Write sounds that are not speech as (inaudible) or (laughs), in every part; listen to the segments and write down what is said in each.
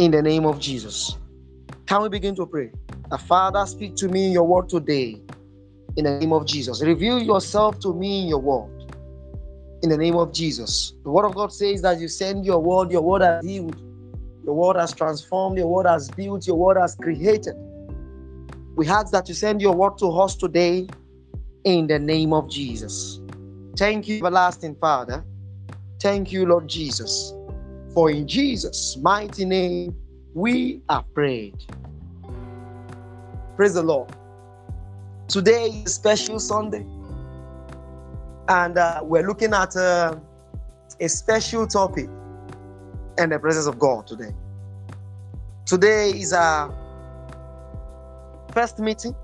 in the name of Jesus. Can we begin to pray? The Father, speak to me in your word today in the name of Jesus. Reveal yourself to me in your word in the name of Jesus. The word of God says that you send your word, your word has healed, your word has transformed, your word has built, your word has created. We ask that you send your word to us today in the name of Jesus. Thank you, everlasting Father. Thank you, Lord Jesus. For in Jesus' mighty name we are prayed. Praise the Lord. Today is a special Sunday, and uh, we're looking at uh, a special topic in the presence of God today. Today is our first meeting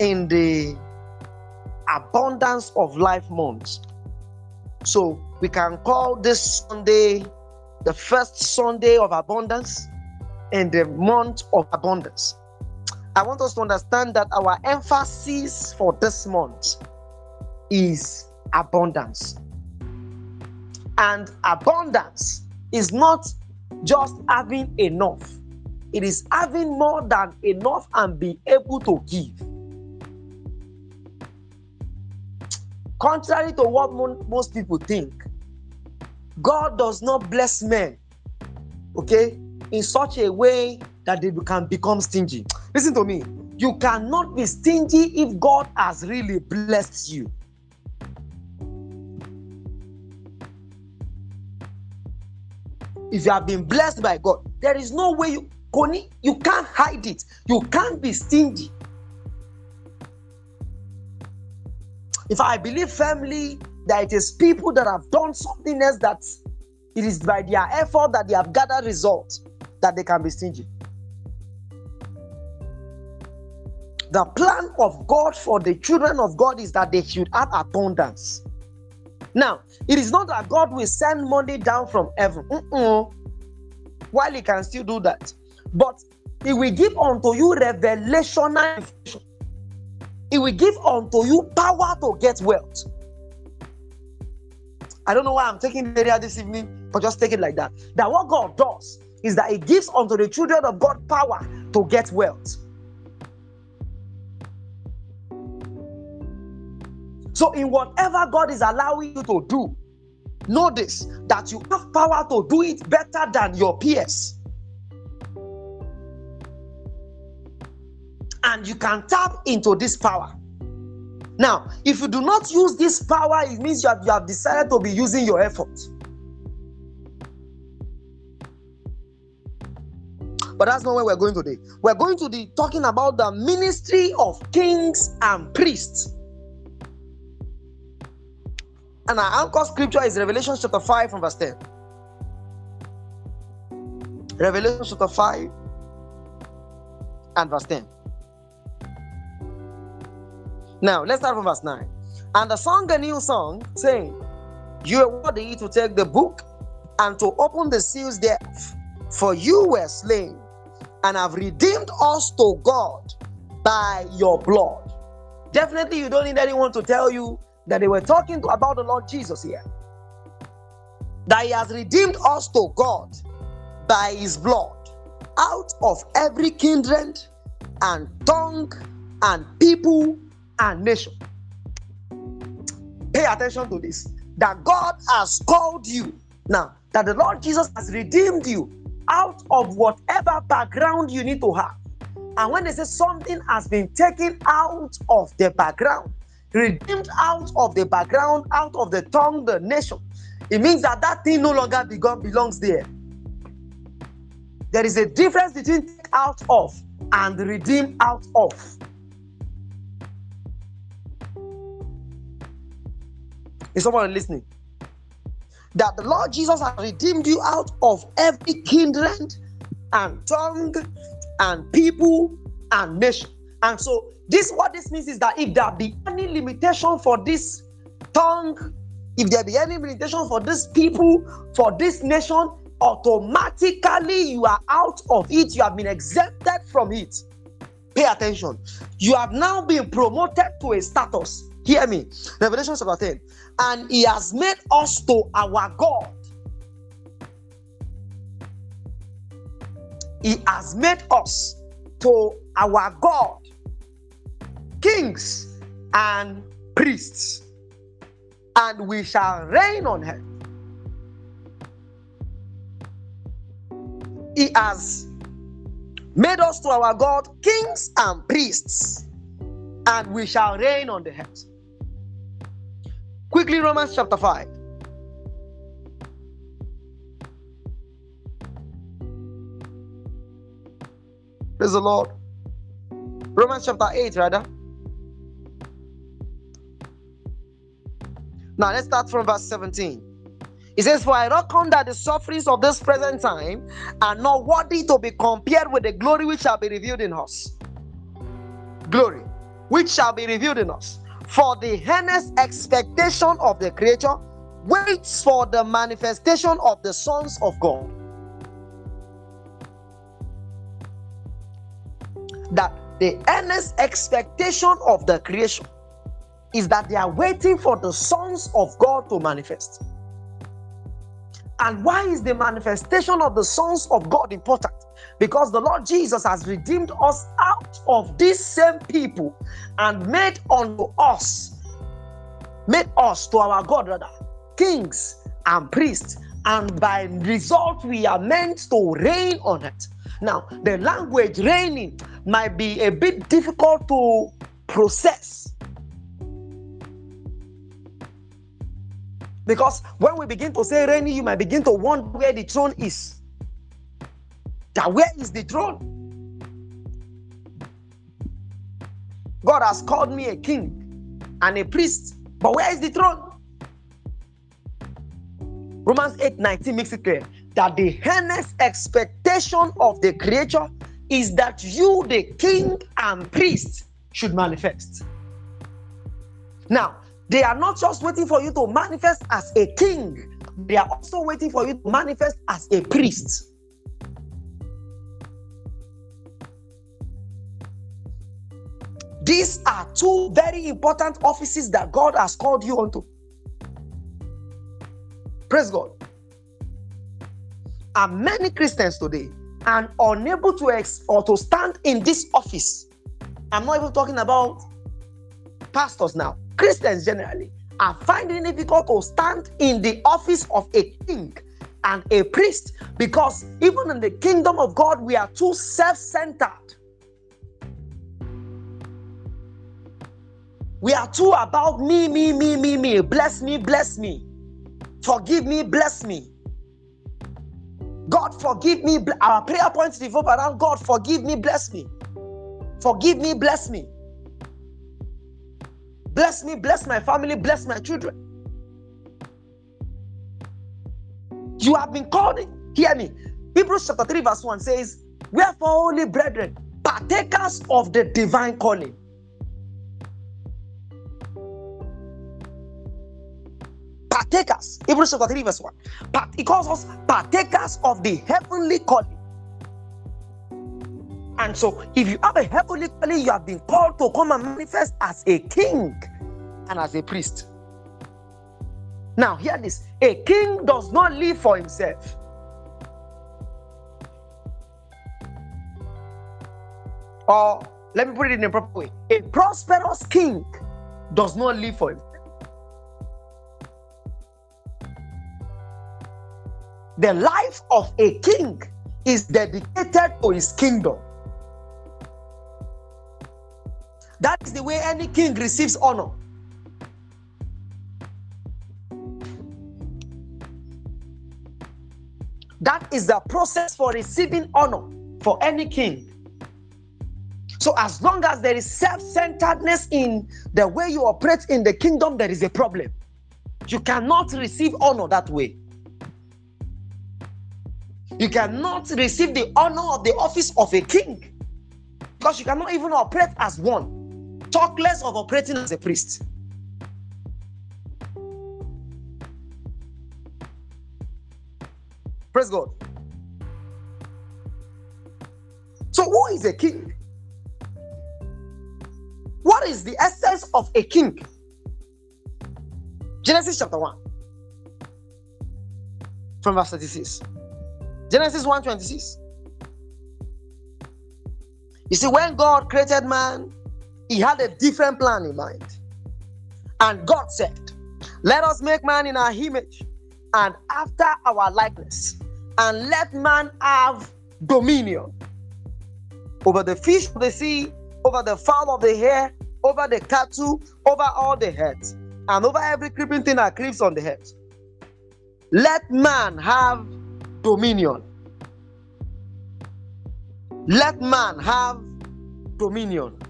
in the abundance of life month. So we can call this Sunday the first Sunday of abundance in the month of abundance. I want us to understand that our emphasis for this month is abundance. And abundance is not just having enough, it is having more than enough and be able to give. Contrary to what most people think, God does not bless men, okay, in such a way that they can become stingy. Listen to me. You cannot be stingy if God has really blessed you. If you have been blessed by God, there is no way you, you can't hide it. You can't be stingy. If I believe firmly that it is people that have done something else that it is by their effort that they have gathered results that they can be stingy. The plan of God for the children of God is that they should have abundance. Now, it is not that God will send money down from heaven. Mm-mm. While He can still do that, but He will give unto you revelation and He will give unto you power to get wealth. I don't know why I'm taking the area this evening, but just take it like that. That what God does is that He gives unto the children of God power to get wealth. So, in whatever God is allowing you to do, know this that you have power to do it better than your peers. And you can tap into this power. Now, if you do not use this power, it means you have, you have decided to be using your effort. But that's not where we're going today. We're going to be talking about the ministry of kings and priests. And our anchor scripture is Revelation chapter 5 from verse 10. Revelation chapter 5 and verse 10. Now, let's start from verse 9. And the song a new song, saying, You are worthy to take the book and to open the seals thereof, for you were slain and have redeemed us to God by your blood. Definitely, you don't need anyone to tell you that they were talking about the Lord Jesus here. That he has redeemed us to God by his blood out of every kindred and tongue and people and nation. Pay attention to this that God has called you now, that the Lord Jesus has redeemed you out of whatever background you need to have. And when they say something has been taken out of the background, redeemed out of the background, out of the tongue, the nation, it means that that thing no longer belongs there. There is a difference between take out of and redeem out of. Is someone listening? That the Lord Jesus has redeemed you out of every kindred and tongue and people and nation. And so this what this means is that if there be any limitation for this tongue, if there be any limitation for this people, for this nation, automatically you are out of it. You have been exempted from it. Pay attention. You have now been promoted to a status. Hear me. Revelation chapter 10. And he has made us to our God. He has made us to our God kings and priests, and we shall reign on earth. He has made us to our God kings and priests, and we shall reign on the earth. Quickly, Romans chapter 5. Praise the Lord. Romans chapter 8, rather. Now let's start from verse 17. He says, For I reckon that the sufferings of this present time are not worthy to be compared with the glory which shall be revealed in us. Glory, which shall be revealed in us. For the earnest expectation of the creature waits for the manifestation of the sons of God. That the earnest expectation of the creation is that they are waiting for the sons of God to manifest. And why is the manifestation of the sons of God important? Because the Lord Jesus has redeemed us out of these same people and made unto us, made us to our God, rather, kings and priests. And by result, we are meant to reign on it. Now, the language reigning might be a bit difficult to process Because when we begin to say reigning, you might begin to wonder where the throne is. That where is the throne? God has called me a king and a priest, but where is the throne? Romans 8 19 makes it clear that the earnest expectation of the creature is that you, the king and priest, should manifest. Now, they are not just waiting for you to manifest as a king, they are also waiting for you to manifest as a priest. These are two very important offices that God has called you onto. Praise God. And many Christians today are unable to ex- or to stand in this office. I'm not even talking about pastors now. Christians generally are finding it difficult to stand in the office of a king and a priest because even in the kingdom of God, we are too self centered. We are too about me, me, me, me, me. Bless me, bless me. Forgive me, bless me. God, forgive me. Our prayer points revolve around God, forgive me, bless me. Forgive me, bless me. Bless me, bless my family, bless my children. You have been called, hear me. Hebrews chapter 3, verse 1 says, Wherefore, holy brethren, partakers of the divine calling. Partakers, Hebrews chapter 3, verse 1. But he calls us partakers of the heavenly calling. And so, if you have a heavenly calling, you have been called to come and manifest as a king and as a priest. Now, hear this a king does not live for himself. Or let me put it in a proper way a prosperous king does not live for himself. The life of a king is dedicated to his kingdom. That is the way any king receives honor. That is the process for receiving honor for any king. So, as long as there is self centeredness in the way you operate in the kingdom, there is a problem. You cannot receive honor that way. You cannot receive the honor of the office of a king because you cannot even operate as one. Talk less of operating as a priest. Praise God. So, who is a king? What is the essence of a king? Genesis chapter 1 from verse 36. Genesis 1 26. You see, when God created man, he had a different plan in mind. And God said, Let us make man in our image and after our likeness, and let man have dominion over the fish of the sea, over the fowl of the air, over the cattle, over all the heads, and over every creeping thing that creeps on the head. Let man have dominion. Let man have dominion.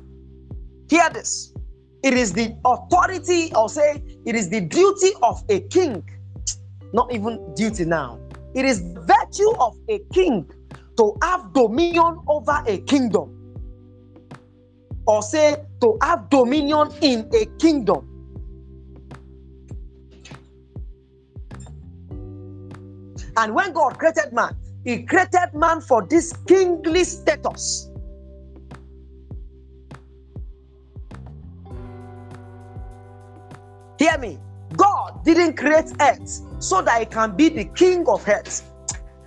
Hear this. It is the authority, or say, it is the duty of a king, not even duty now. It is virtue of a king to have dominion over a kingdom, or say, to have dominion in a kingdom. And when God created man, He created man for this kingly status. Hear me. God didn't create earth so that it can be the king of earth.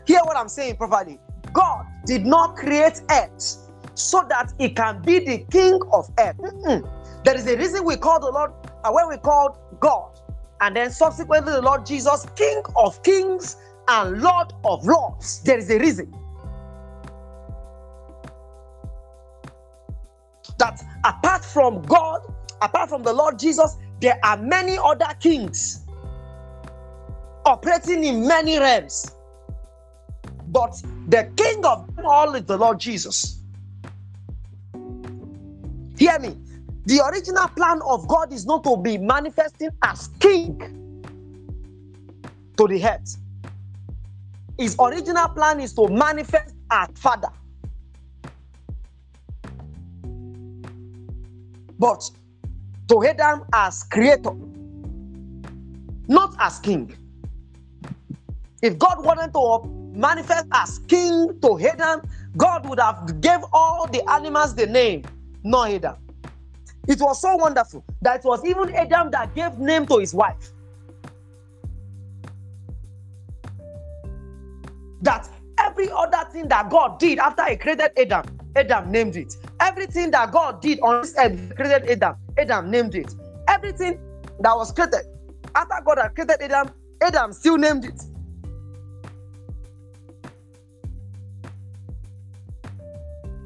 Hear what I'm saying properly. God did not create earth so that it can be the king of earth. Mm-mm. There is a reason we call the Lord, uh, when we called God, and then subsequently the Lord Jesus, King of kings and Lord of lords. There is a reason. That apart from God, apart from the Lord Jesus, there are many other kings operating in many realms. But the king of all is the Lord Jesus. Hear me. The original plan of God is not to be manifesting as king to the head. His original plan is to manifest as father. But to Adam as creator, not as king. If God wanted to manifest as king to Adam, God would have gave all the animals the name, not Adam. It was so wonderful that it was even Adam that gave name to his wife. That every other thing that God did after He created Adam, Adam named it. Everything that God did on this earth, created Adam, Adam named it. Everything that was created after God had created Adam, Adam still named it.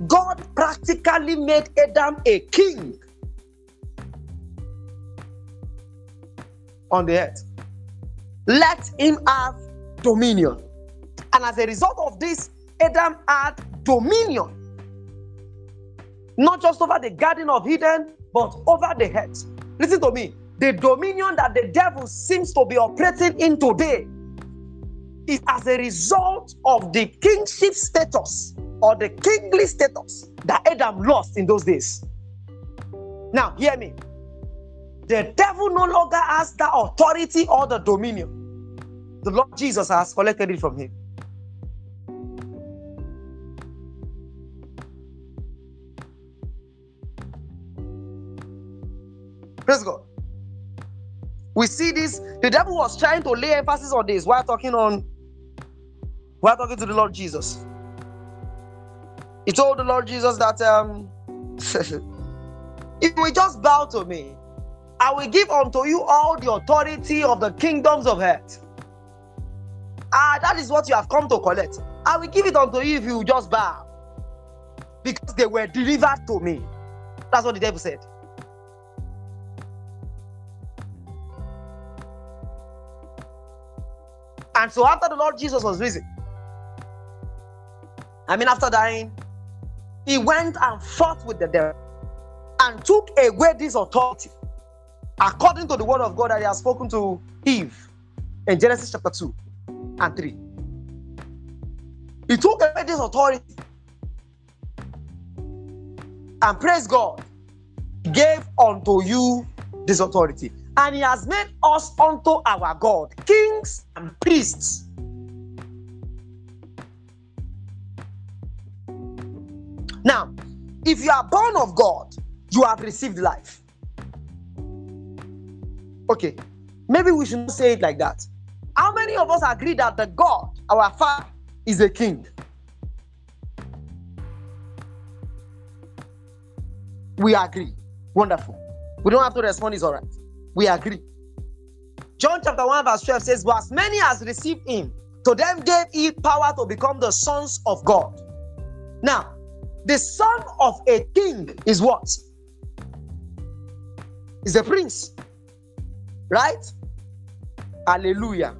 God practically made Adam a king on the earth. Let him have dominion. And as a result of this, Adam had dominion. Not just over the Garden of Eden, but over the head. Listen to me. The dominion that the devil seems to be operating in today is as a result of the kingship status or the kingly status that Adam lost in those days. Now, hear me. The devil no longer has that authority or the dominion. The Lord Jesus has collected it from him. Praise God. We see this. The devil was trying to lay emphasis on this while talking on, while talking to the Lord Jesus. He told the Lord Jesus that um, (laughs) if we just bow to me, I will give unto you all the authority of the kingdoms of earth. Ah, that is what you have come to collect. I will give it unto you if you just bow. Because they were delivered to me. That's what the devil said. And so after the Lord Jesus was risen, I mean, after dying, he went and fought with the devil and took away this authority according to the word of God that he has spoken to Eve in Genesis chapter 2 and 3. He took away this authority and praise God, gave unto you this authority and he has made us unto our God kings and priests. Now, if you are born of God, you have received life. Okay, maybe we should not say it like that. How many of us agree that the God, our Father, is a king? We agree. Wonderful. We don't have to respond, it's all right. We agree. John chapter 1, verse 12 says, But as many as received him, to them gave he power to become the sons of God. Now, the son of a king is what? Is a prince. Right? Hallelujah.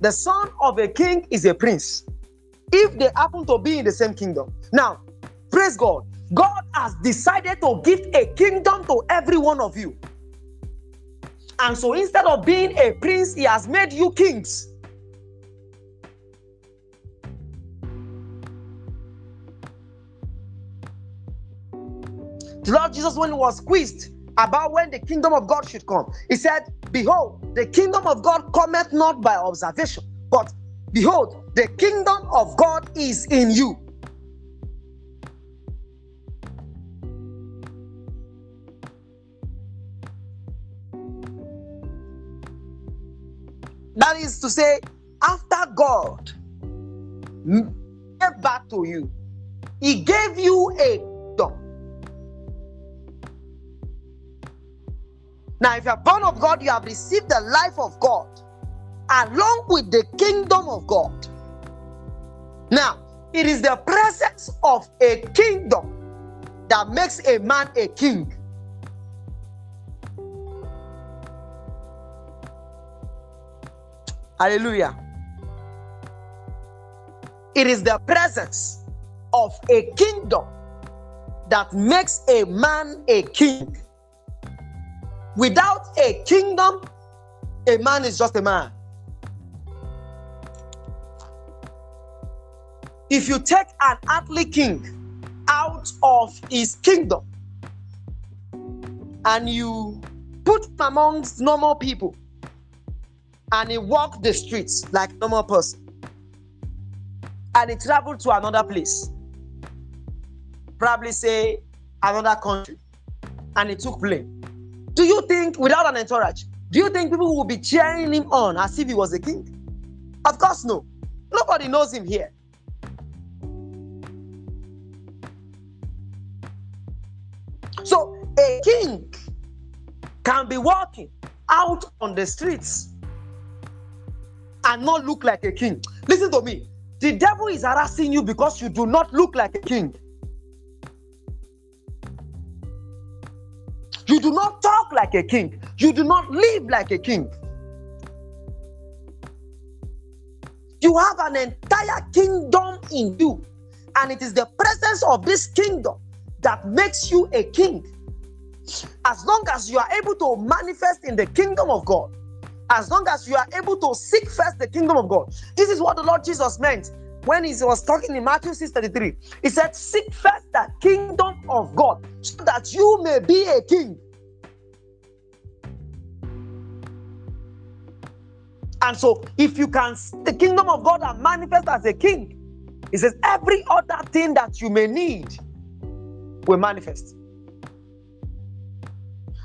The son of a king is a prince. If they happen to be in the same kingdom. Now, praise God. God has decided to give a kingdom to every one of you. And so instead of being a prince, he has made you kings. The Lord Jesus, when he was quizzed about when the kingdom of God should come, he said, Behold, the kingdom of God cometh not by observation, but behold, the kingdom of God is in you. Is to say, after God gave back to you, He gave you a door. Now, if you are born of God, you have received the life of God along with the kingdom of God. Now, it is the presence of a kingdom that makes a man a king. Hallelujah. It is the presence of a kingdom that makes a man a king. Without a kingdom, a man is just a man. If you take an earthly king out of his kingdom and you put him amongst normal people, and he walked the streets like normal person. And he traveled to another place, probably say another country, and he took plane. Do you think, without an entourage, do you think people will be cheering him on as if he was a king? Of course, no. Nobody knows him here. So, a king can be walking out on the streets and not look like a king. Listen to me. The devil is harassing you because you do not look like a king. You do not talk like a king. You do not live like a king. You have an entire kingdom in you, and it is the presence of this kingdom that makes you a king. As long as you are able to manifest in the kingdom of God, as long as you are able to seek first the kingdom of God. This is what the Lord Jesus meant when he was talking in Matthew 6 33. He said, Seek first the kingdom of God so that you may be a king. And so, if you can see the kingdom of God and manifest as a king, he says, every other thing that you may need will manifest.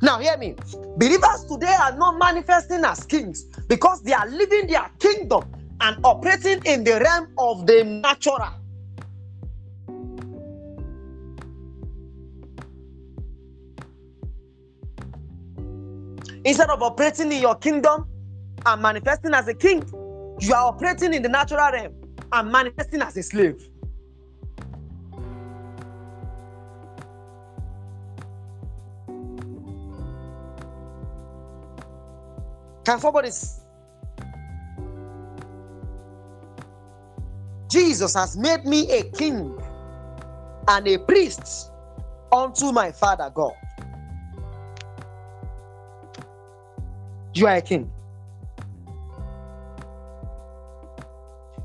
Now, hear me. Believers today are not manifesting as kings because they are living their kingdom and operating in the realm of the natural. Instead of operating in your kingdom and manifesting as a king, you are operating in the natural realm and manifesting as a slave. Can somebody? Jesus has made me a king and a priest unto my Father God. You are a king.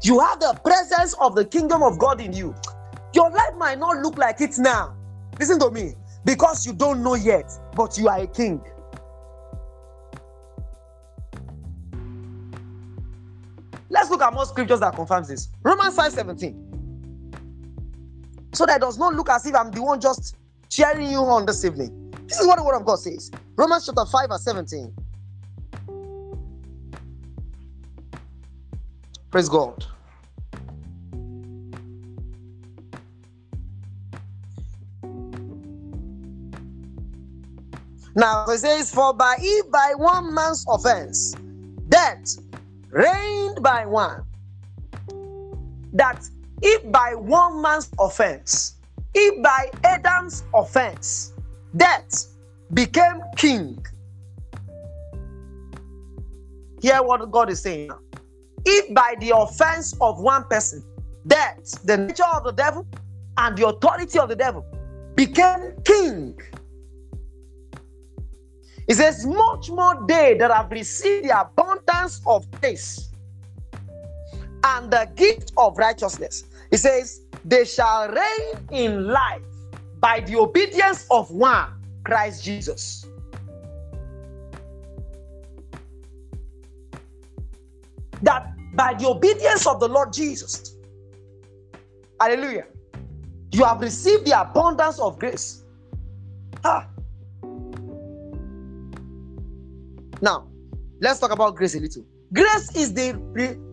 You have the presence of the kingdom of God in you. Your life might not look like it now. Listen to me. Because you don't know yet, but you are a king. Let's look at more scriptures that confirms this. Romans 5 17. So that does not look as if I'm the one just cheering you on this evening. This is what the word of God says. Romans chapter 5 verse 17. Praise God. Now it says, For by if by one man's offense, death reigned by one, that if by one man's offense, if by Adam's offense, death became king. Hear what God is saying now. If by the offense of one person, death, the nature of the devil and the authority of the devil became king. It says, much more they that have received the abundance of grace and the gift of righteousness. It says, they shall reign in life by the obedience of one, Christ Jesus. That by the obedience of the Lord Jesus, hallelujah, you have received the abundance of grace. Ah. Now, let's talk about grace a little. Grace is the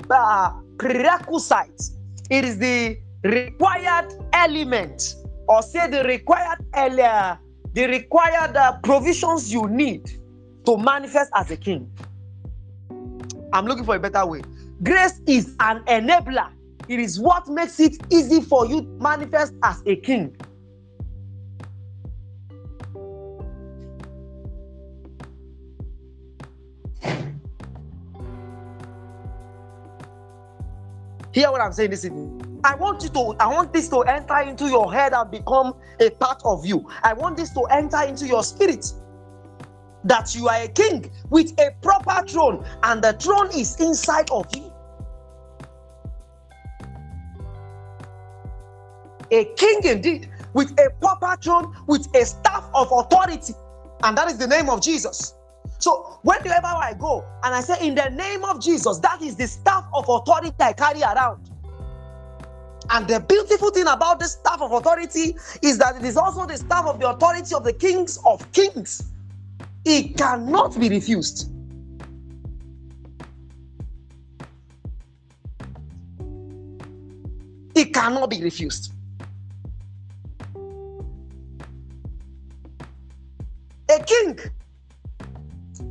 uh, prerequisite, it is the required element, or say the required uh, the required uh, provisions you need to manifest as a king. I'm looking for a better way. Grace is an enabler. It is what makes it easy for you to manifest as a king. Hear what I'm saying this evening. I want you to, I want this to enter into your head and become a part of you. I want this to enter into your spirit that you are a king with a proper throne, and the throne is inside of you. A king indeed, with a proper throne, with a staff of authority, and that is the name of Jesus. So whenever I go and I say, In the name of Jesus, that is the staff of authority I carry around. And the beautiful thing about this staff of authority is that it is also the staff of the authority of the kings of kings. It cannot be refused. It cannot be refused. A king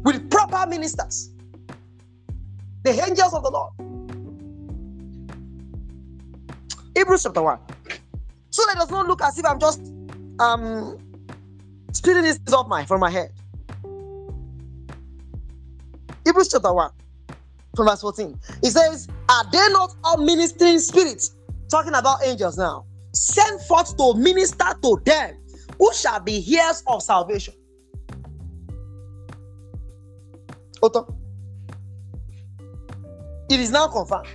with proper ministers, the angels of the Lord. Hebrews chapter 1. So that it does not look as if I'm just um spitting this off my from my head. Hebrews chapter 1, from verse 14. It says, Are they not all ministering spirits? Talking about angels now. Sent forth to minister to them who shall be heirs of salvation. It is now confirmed.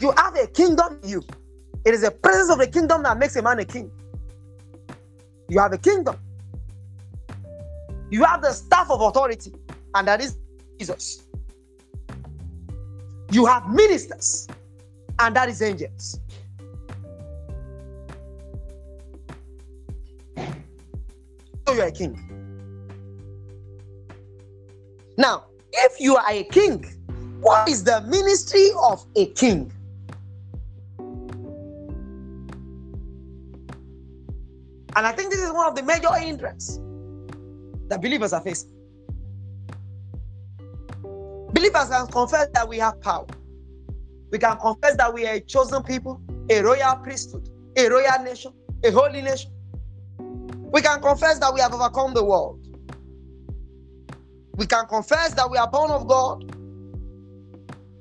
You have a kingdom in you. It is the presence of the kingdom that makes a man a king. You have a kingdom. You have the staff of authority, and that is Jesus. You have ministers, and that is angels. So you're a king. Now, if you are a king, what is the ministry of a king? And I think this is one of the major hindrances that believers are facing. Believers can confess that we have power. We can confess that we are a chosen people, a royal priesthood, a royal nation, a holy nation. We can confess that we have overcome the world. We can confess that we are born of God.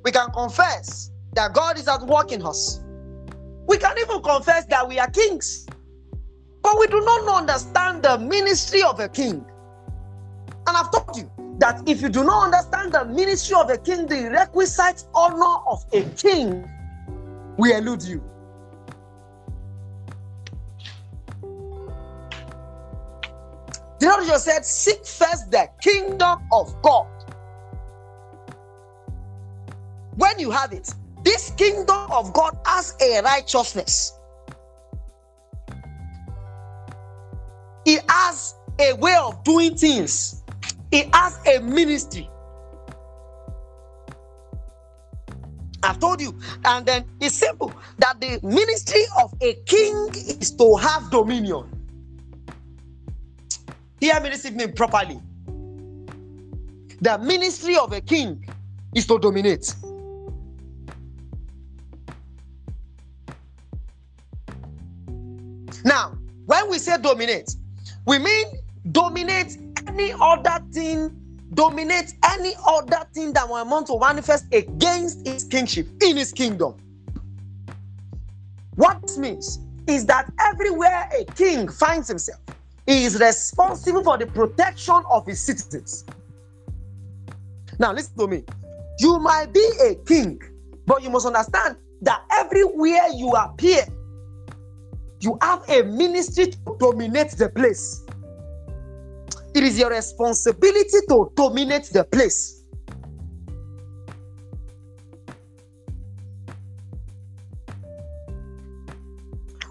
We can confess that God is at work in us. We can even confess that we are kings. But we do not understand the ministry of a king. And I've told you that if you do not understand the ministry of a king, the requisite honor of a king will elude you. The Lord just said, Seek first the kingdom of God. When you have it, this kingdom of God has a righteousness, it has a way of doing things, it has a ministry. I've told you, and then it's simple that the ministry of a king is to have dominion. Hear me this evening properly. The ministry of a king is to dominate. Now, when we say dominate, we mean dominate any other thing, dominate any other thing that will want to manifest against his kingship in his kingdom. What this means is that everywhere a king finds himself, he is responsible for the protection of his citizens. Now, listen to me. You might be a king, but you must understand that everywhere you appear, you have a ministry to dominate the place. It is your responsibility to dominate the place.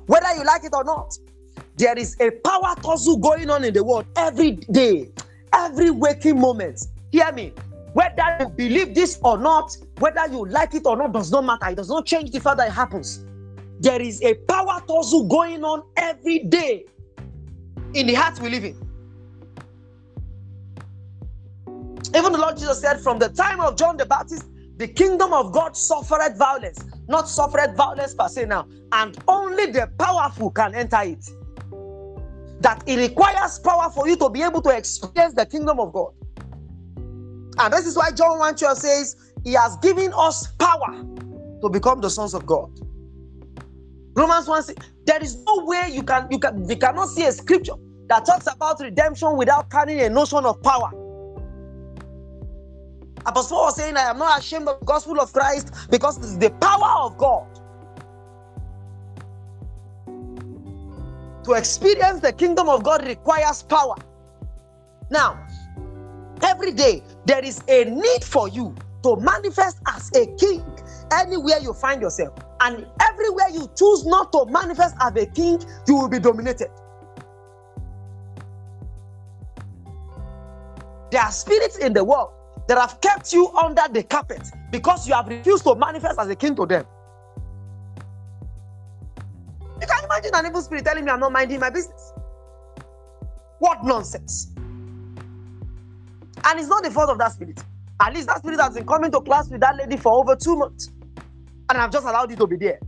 Whether you like it or not, there is a power tussle going on in the world every day, every waking moment. Hear me. Whether you believe this or not, whether you like it or not, does not matter. It does not change the fact that it happens. There is a power tussle going on every day in the heart we live in. Even the Lord Jesus said, from the time of John the Baptist, the kingdom of God suffered violence, not suffered violence per se now, and only the powerful can enter it. That it requires power for you to be able to experience the kingdom of God. And this is why John 1 12 says, He has given us power to become the sons of God. Romans 1 6, there is no way you can you can you cannot see a scripture that talks about redemption without carrying a notion of power. Apostle Paul was saying, I am not ashamed of the gospel of Christ because it is the power of God. To experience the kingdom of God requires power. Now, every day there is a need for you to manifest as a king anywhere you find yourself. And everywhere you choose not to manifest as a king, you will be dominated. There are spirits in the world that have kept you under the carpet because you have refused to manifest as a king to them. You can imagine an evil spirit telling me I'm not minding my business. What nonsense! And it's not the fault of that spirit. At least that spirit has been coming to class with that lady for over two months. And I've just allowed it to be there.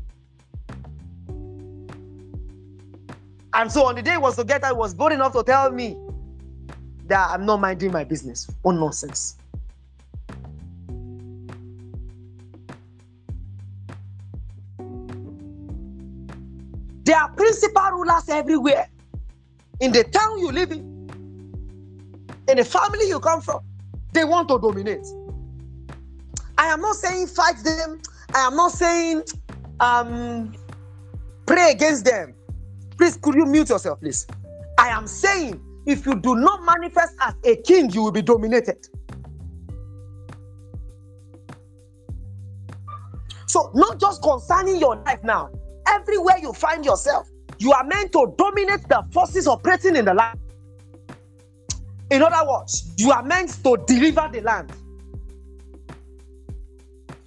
And so on the day it was to get her, was bold enough to tell me that I'm not minding my business. What nonsense. There are principal rulers everywhere. In the town you live in, in the family you come from, they want to dominate. I am not saying fight them. I am not saying um, pray against them. Please, could you mute yourself, please? I am saying if you do not manifest as a king, you will be dominated. So, not just concerning your life now, everywhere you find yourself, you are meant to dominate the forces operating in the land. In other words, you are meant to deliver the land.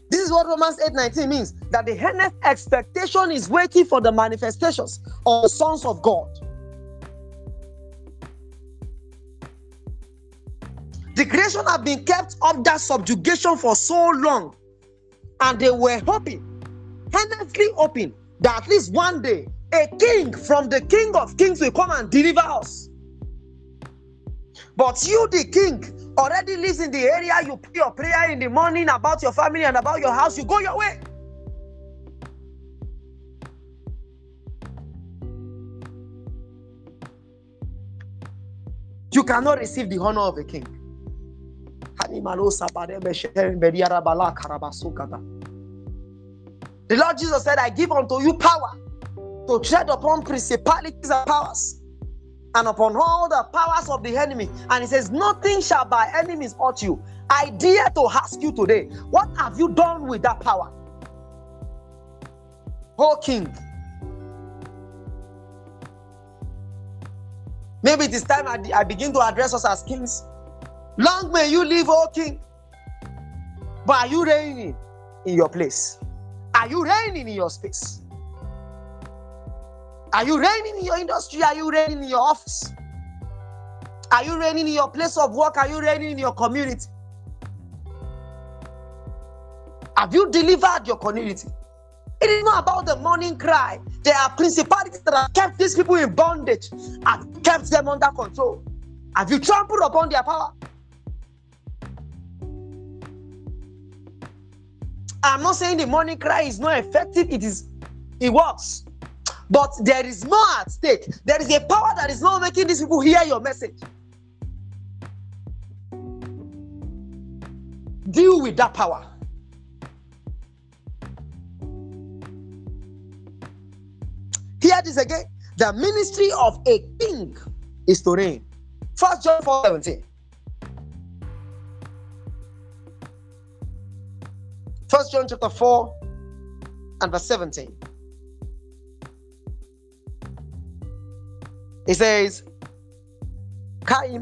This is what Romans 8:19 means that the earnest expectation is waiting for the manifestations of the sons of God. The creation have been kept under subjugation for so long, and they were hoping, earnestly hoping, that at least one day a king from the king of kings will come and deliver us. But you, the king, already lives in the area. You pray your prayer in the morning about your family and about your house. You go your way. You cannot receive the honor of a king. The Lord Jesus said, I give unto you power to tread upon principalities and powers and upon all the powers of the enemy. And he says, Nothing shall by enemies hurt you. I dare to ask you today, what have you done with that power? O King. Maybe it is time I, I begin to address us as kings. Long may you live, O King. But are you reigning in your place? Are you reigning in your space? Are you reigning in your industry? Are you reigning in your office? Are you reigning in your place of work? Are you reigning in your community? Have you delivered your community? It is not about the morning cry. There are principalities that have kept these people in bondage and kept them under control. Have you trampled upon their power? I'm not saying the morning cry is not effective, it is it works. But there is more at stake. There is a power that is not making these people hear your message. Deal with that power. Hear this again. The ministry of a king is to reign. First John 4 17. First John chapter 4 and verse 17. It says, Can you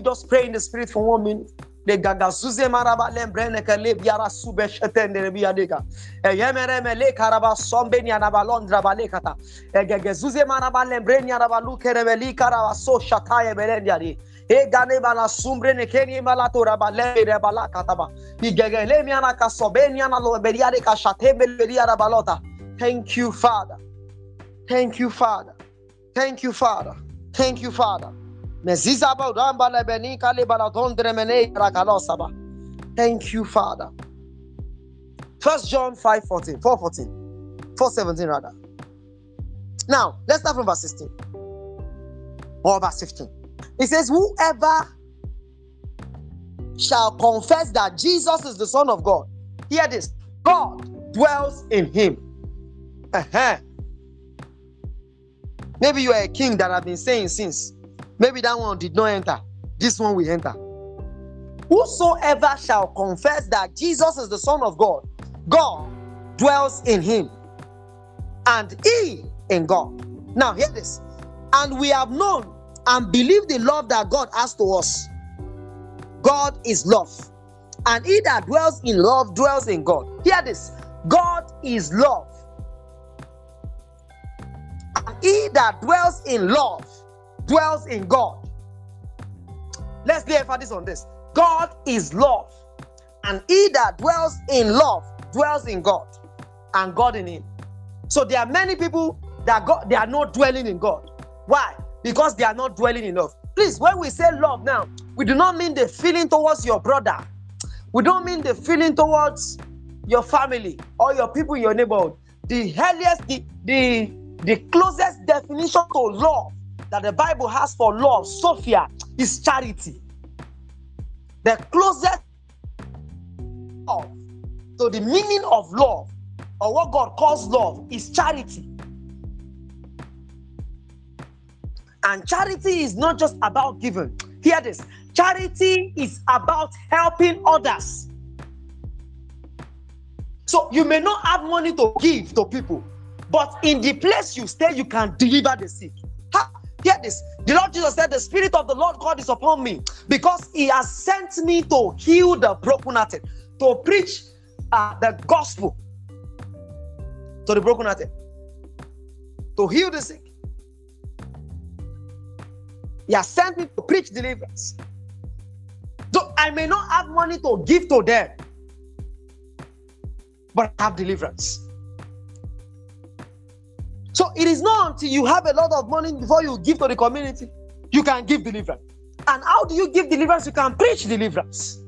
just pray in the spirit for one minute? de gaga zuze maraba lembrene ke le biara sube shetende re biya dega e yemere me le karaba sombe ni anaba londra ba le kata e gege maraba lembrene anaba lu kere me li karaba so shataye belendia di e gane bala sumbre ne keni bala to raba le re bala kata ba i gege le mi ana ka sobe ni ana lo beria de ka shate be beria raba lota. Thank you father. Thank you father. Thank you father. Thank you father. Thank you, Father. First John 5 14, 4 14, 4 17 rather. Now, let's start from verse 16 or verse 15. It says, Whoever shall confess that Jesus is the Son of God, hear this God dwells in him. Uh-huh. Maybe you are a king that I've been saying since Maybe that one did not enter. This one will enter. Whosoever shall confess that Jesus is the Son of God, God dwells in him, and he in God. Now, hear this. And we have known and believe the love that God has to us. God is love. And he that dwells in love dwells in God. Hear this God is love. And he that dwells in love dwells in God. Let's lay emphasis on this. God is love, and he that dwells in love dwells in God, and God in him. So there are many people that God they are not dwelling in God. Why? Because they are not dwelling in love. Please, when we say love now, we do not mean the feeling towards your brother. We don't mean the feeling towards your family or your people in your neighborhood. The earliest, the, the, the closest definition to love that the Bible has for love, Sophia, is charity. The closest love to the meaning of love, or what God calls love, is charity. And charity is not just about giving. Hear this charity is about helping others. So you may not have money to give to people, but in the place you stay, you can deliver the sick. Hear this. The Lord Jesus said, The Spirit of the Lord God is upon me because He has sent me to heal the brokenhearted, to preach uh, the gospel to the brokenhearted, to heal the sick. He has sent me to preach deliverance. So I may not have money to give to them, but I have deliverance. So it is not until you have a lot of money before you give to the community, you can give deliverance. And how do you give deliverance? You can preach deliverance.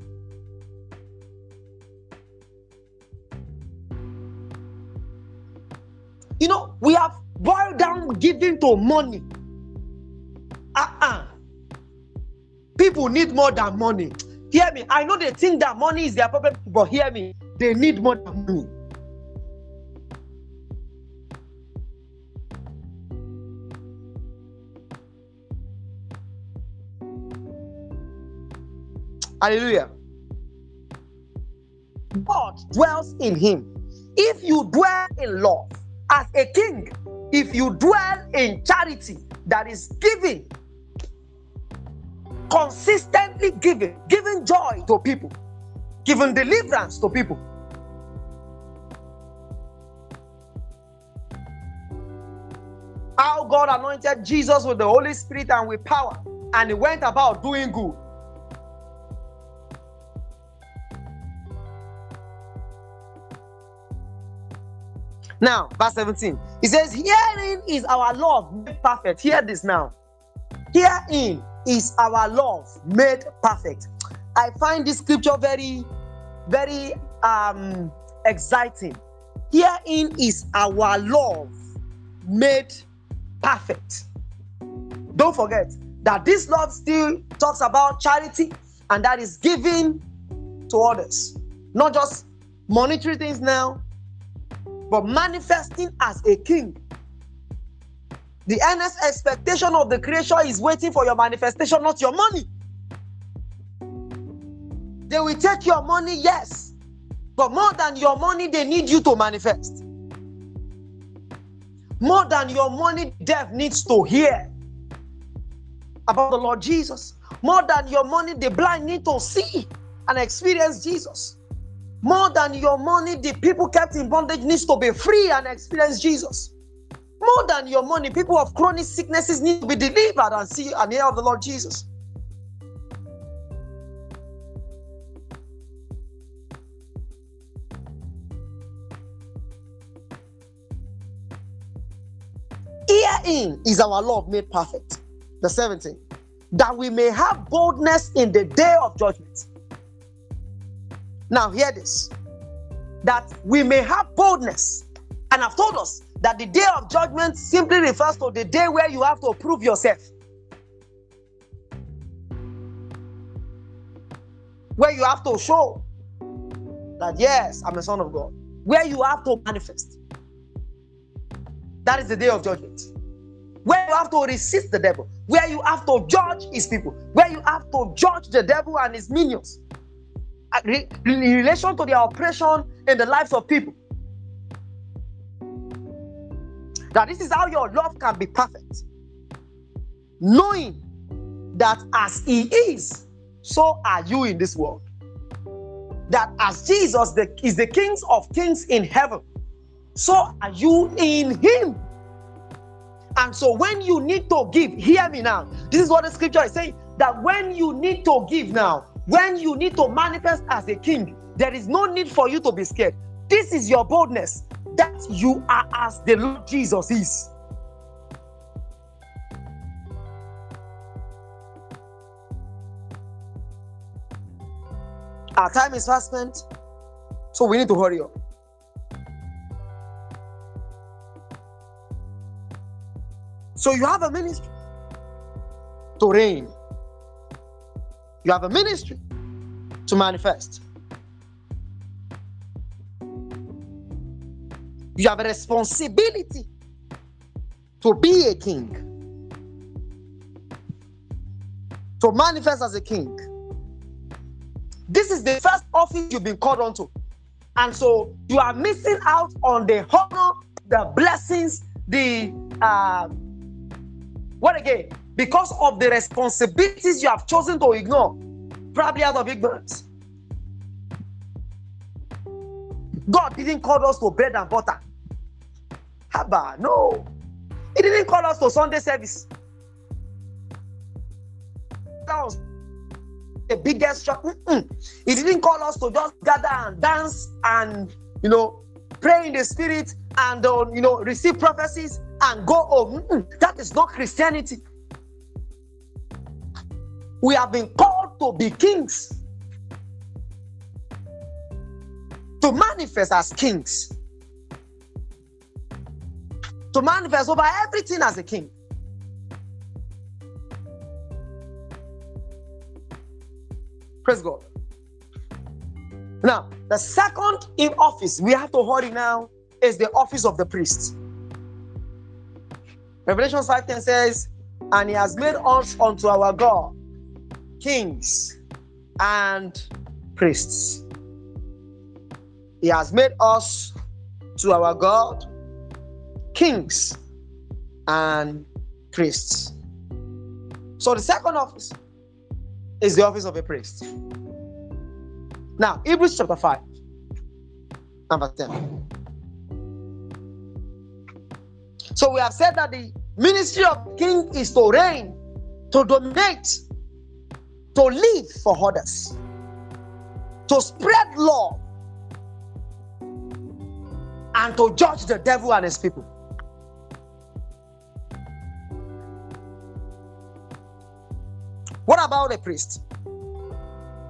You know, we have boiled down giving to money. People need more than money. Hear me. I know they think that money is their problem, but hear me. They need more than money. Hallelujah. God dwells in him. If you dwell in love as a king, if you dwell in charity that is giving, consistently giving, giving joy to people, giving deliverance to people. How God anointed Jesus with the Holy Spirit and with power, and he went about doing good. Now, verse 17, he says, Herein is our love made perfect. Hear this now. Herein is our love made perfect. I find this scripture very, very um exciting. Herein is our love made perfect. Don't forget that this love still talks about charity and that is giving to others, not just monetary things now, but manifesting as a king. The earnest expectation of the creation is waiting for your manifestation, not your money. They will take your money, yes, but more than your money, they need you to manifest. More than your money, death needs to hear about the Lord Jesus. More than your money, the blind need to see and experience Jesus. More than your money, the people kept in bondage needs to be free and experience Jesus. More than your money, people of chronic sicknesses need to be delivered and see and hear of the Lord Jesus. Herein is our love made perfect. The 17. That we may have boldness in the day of judgment. Now, hear this that we may have boldness. And I've told us that the day of judgment simply refers to the day where you have to prove yourself. Where you have to show that, yes, I'm a son of God. Where you have to manifest. That is the day of judgment. Where you have to resist the devil. Where you have to judge his people. Where you have to judge the devil and his minions uh, in relation to their oppression in the lives of people. That this is how your love can be perfect. Knowing that as He is, so are you in this world. That as Jesus the, is the King of kings in heaven, so are you in Him. And so when you need to give, hear me now. This is what the scripture is saying that when you need to give now, when you need to manifest as a king, there is no need for you to be scared. This is your boldness that you are as the Lord Jesus is. Our time is fast spent, so we need to hurry up. So you have a ministry to reign. You have a ministry to manifest. You have a responsibility to be a king, to manifest as a king. This is the first office you've been called onto. And so you are missing out on the honor, the blessings, the uh, what again? because of the responsibilities you have chosen to ignore, probably out of ignorance. God didn't call us to bread and butter. Haba, no. He didn't call us to Sunday service. That was the biggest shock. Mm-mm. He didn't call us to just gather and dance and, you know, pray in the spirit and, uh, you know, receive prophecies and go home. Mm-mm. That is not Christianity. We have been called to be kings, to manifest as kings, to manifest over everything as a king. Praise God. Now, the second in office we have to hurry now is the office of the priest. Revelation 5:10 says, And he has made us unto our God kings and priests. He has made us to our God kings and priests. So the second office is the office of a priest. Now, Hebrews chapter 5, number 10. So we have said that the Ministry of king is to reign, to dominate, to live for others, to spread love, and to judge the devil and his people. What about a priest?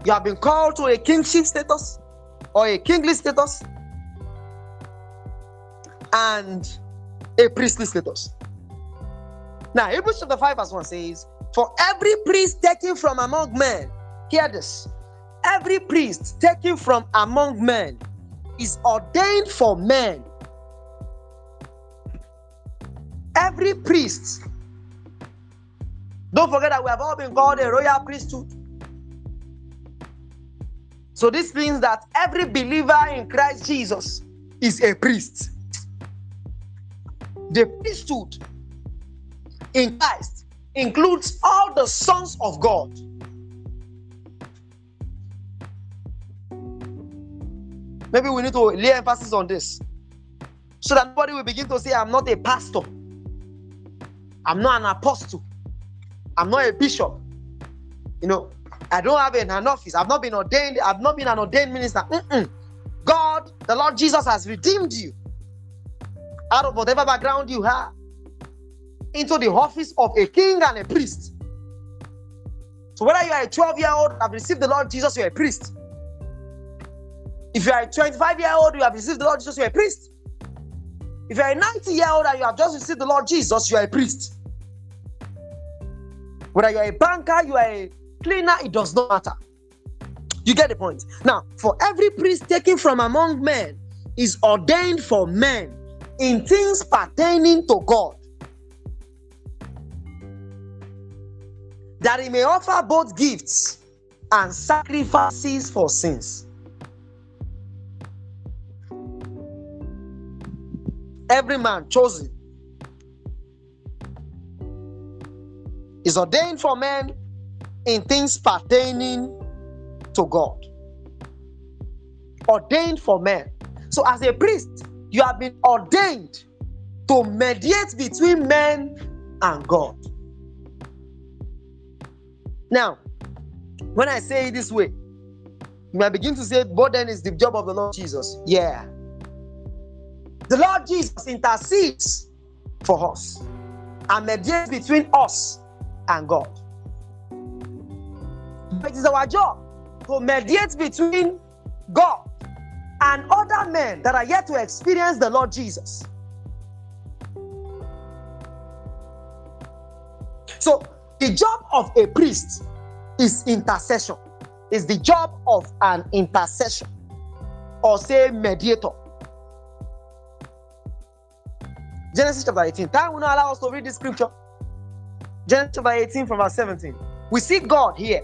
You have been called to a kingship status or a kingly status and a priestly status. Now, Hebrews chapter 5, verse 1 says, For every priest taken from among men, hear this, every priest taken from among men is ordained for men. Every priest, don't forget that we have all been called a royal priesthood. So, this means that every believer in Christ Jesus is a priest. The priesthood in Christ includes all the sons of God. Maybe we need to lay emphasis on this so that nobody will begin to say, I'm not a pastor, I'm not an apostle, I'm not a bishop. You know, I don't have an, office, I've not been ordained, I've not been an ordained minister. Mm-mm. God, the Lord Jesus, has redeemed you out of whatever background you have into the office of a king and a priest. So whether you are a 12 year old have received the Lord Jesus, you're a priest. If you are a 25 year old, you have received the Lord Jesus, you're a priest. If you're a 90 year old and you have just received the Lord Jesus, you are a priest. Whether you're a banker, you are a cleaner, it does not matter. You get the point. Now, for every priest taken from among men is ordained for men in things pertaining to God, that he may offer both gifts and sacrifices for sins. Every man chosen is ordained for men in things pertaining to God. Ordained for men. So, as a priest, you have been ordained to mediate between men and God. Now, when I say it this way, you might begin to say, but then is the job of the Lord Jesus. Yeah. The Lord Jesus intercedes for us and mediates between us and God. It is our job to mediate between God and other men that are yet to experience the Lord Jesus. So, the job of a priest is intercession, is the job of an intercession or say mediator. Genesis chapter 18. Time will not allow us to read this scripture. Genesis chapter 18 from verse 17. We see God here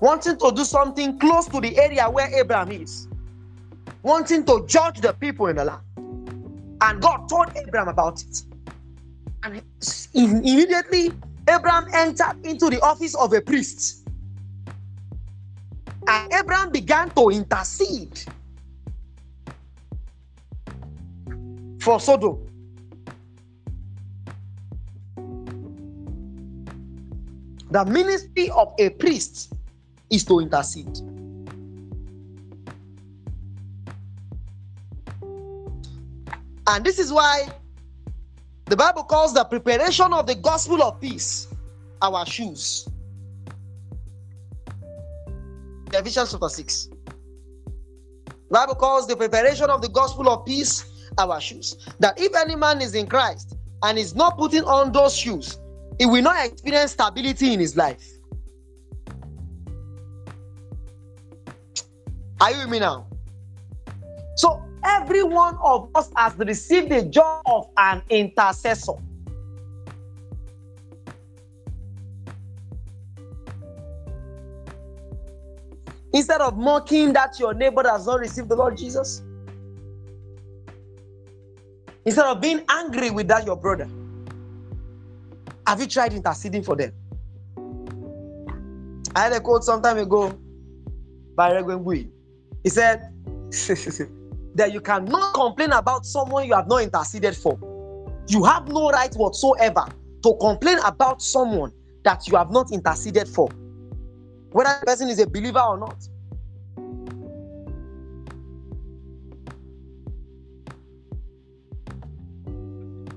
wanting to do something close to the area where Abraham is, wanting to judge the people in the land. And God told Abraham about it. And immediately Abraham entered into the office of a priest. And Abraham began to intercede for Sodom. The ministry of a priest is to intercede. And this is why the Bible calls the preparation of the gospel of peace our shoes. Ephesians chapter 6. The Bible calls the preparation of the gospel of peace our shoes. That if any man is in Christ and is not putting on those shoes, he will not experience stability in his life. Are you with me now? So every one of us has received the job of an intercessor. Instead of mocking that your neighbor does not receive the Lord Jesus, instead of being angry with that your brother, have you tried interceding for them? I had a quote some time ago by Reverend Bui. He said, (laughs) that you cannot complain about someone you have not interceded for. You have no right whatsoever to complain about someone that you have not interceded for, whether the person is a believer or not.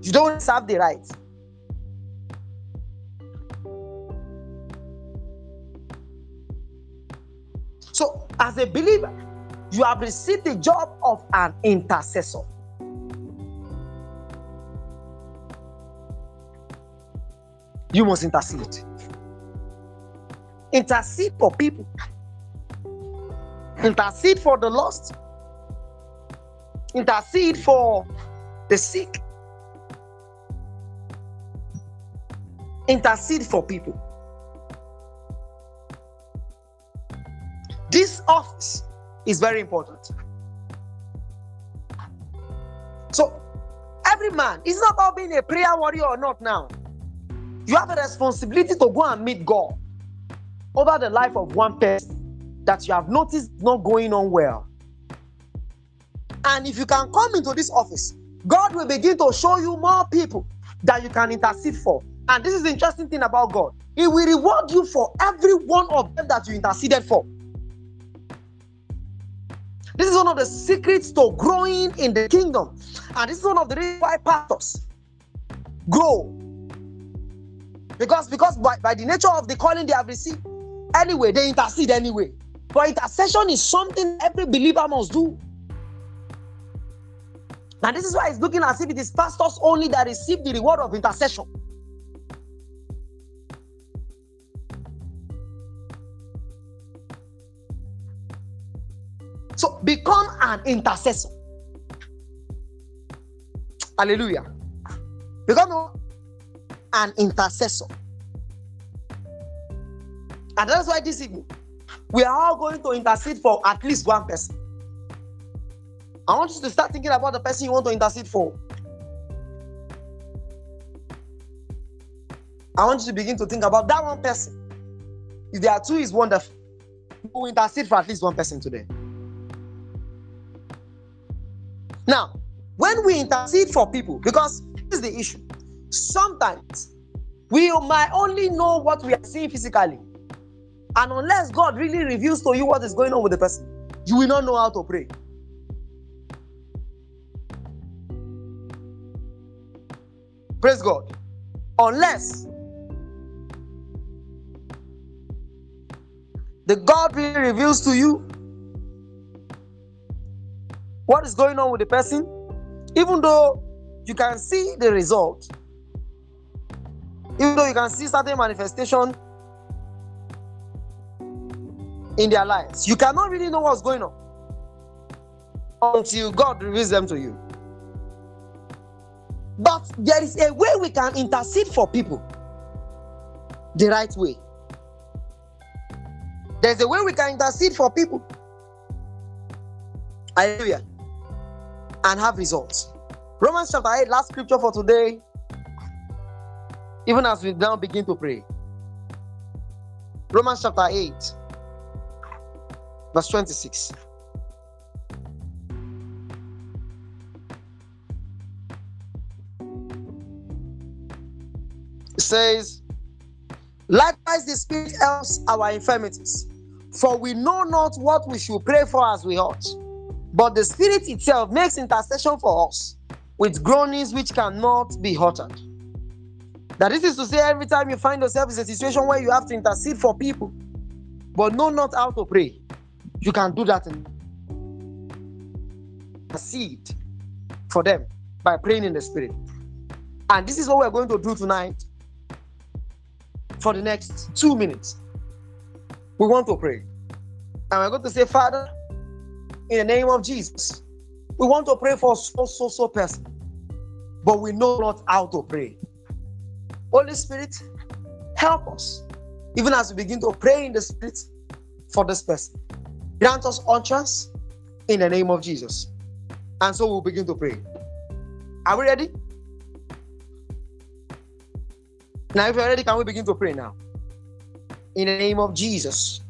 You don't have the right. So, as a believer, you have received the job of an intercessor. You must intercede. Intercede for people. Intercede for the lost. Intercede for the sick. Intercede for people. This office is very important. So, every man, it's not about being a prayer warrior or not now. You have a responsibility to go and meet God over the life of one person that you have noticed not going on well. And if you can come into this office, God will begin to show you more people that you can intercede for. And this is the interesting thing about God. He will reward you for every one of them that you interceded for. This is one of the secrets to growing in the kingdom. And this is one of the reasons why pastors grow. Because, because by, by the nature of the calling they have received, anyway, they intercede anyway. But intercession is something every believer must do. And this is why it's looking as if it is pastors only that receive the reward of intercession. So become an intercessor. Hallelujah. Become an intercessor. And that's why this evening we are all going to intercede for at least one person. I want you to start thinking about the person you want to intercede for. I want you to begin to think about that one person. If there are two, is wonderful. Will intercede for at least one person today. Now, when we intercede for people, because this is the issue, sometimes we might only know what we are seeing physically. And unless God really reveals to you what is going on with the person, you will not know how to pray. Praise God. Unless the God really reveals to you what is going on with the person, even though you can see the result, even though you can see certain manifestation in their lives, you cannot really know what's going on until God reveals them to you. But there is a way we can intercede for people the right way. There's a way we can intercede for people. Hallelujah and have results. Romans chapter 8, last scripture for today, even as we now begin to pray. Romans chapter 8, verse 26. It says, Likewise, the Spirit helps our infirmities, for we know not what we should pray for as we ought but the Spirit itself makes intercession for us with groanings which cannot be uttered. That this is to say, every time you find yourself in a situation where you have to intercede for people, but know not how to pray, you can do that and intercede for them by praying in the Spirit. And this is what we're going to do tonight for the next two minutes. We want to pray. And we're going to say, Father, in the name of Jesus. We want to pray for so, so, so person, but we know not how to pray. Holy Spirit, help us, even as we begin to pray in the Spirit for this person. Grant us utterance in the name of Jesus. And so we'll begin to pray. Are we ready? Now, if you're ready, can we begin to pray now? In the name of Jesus.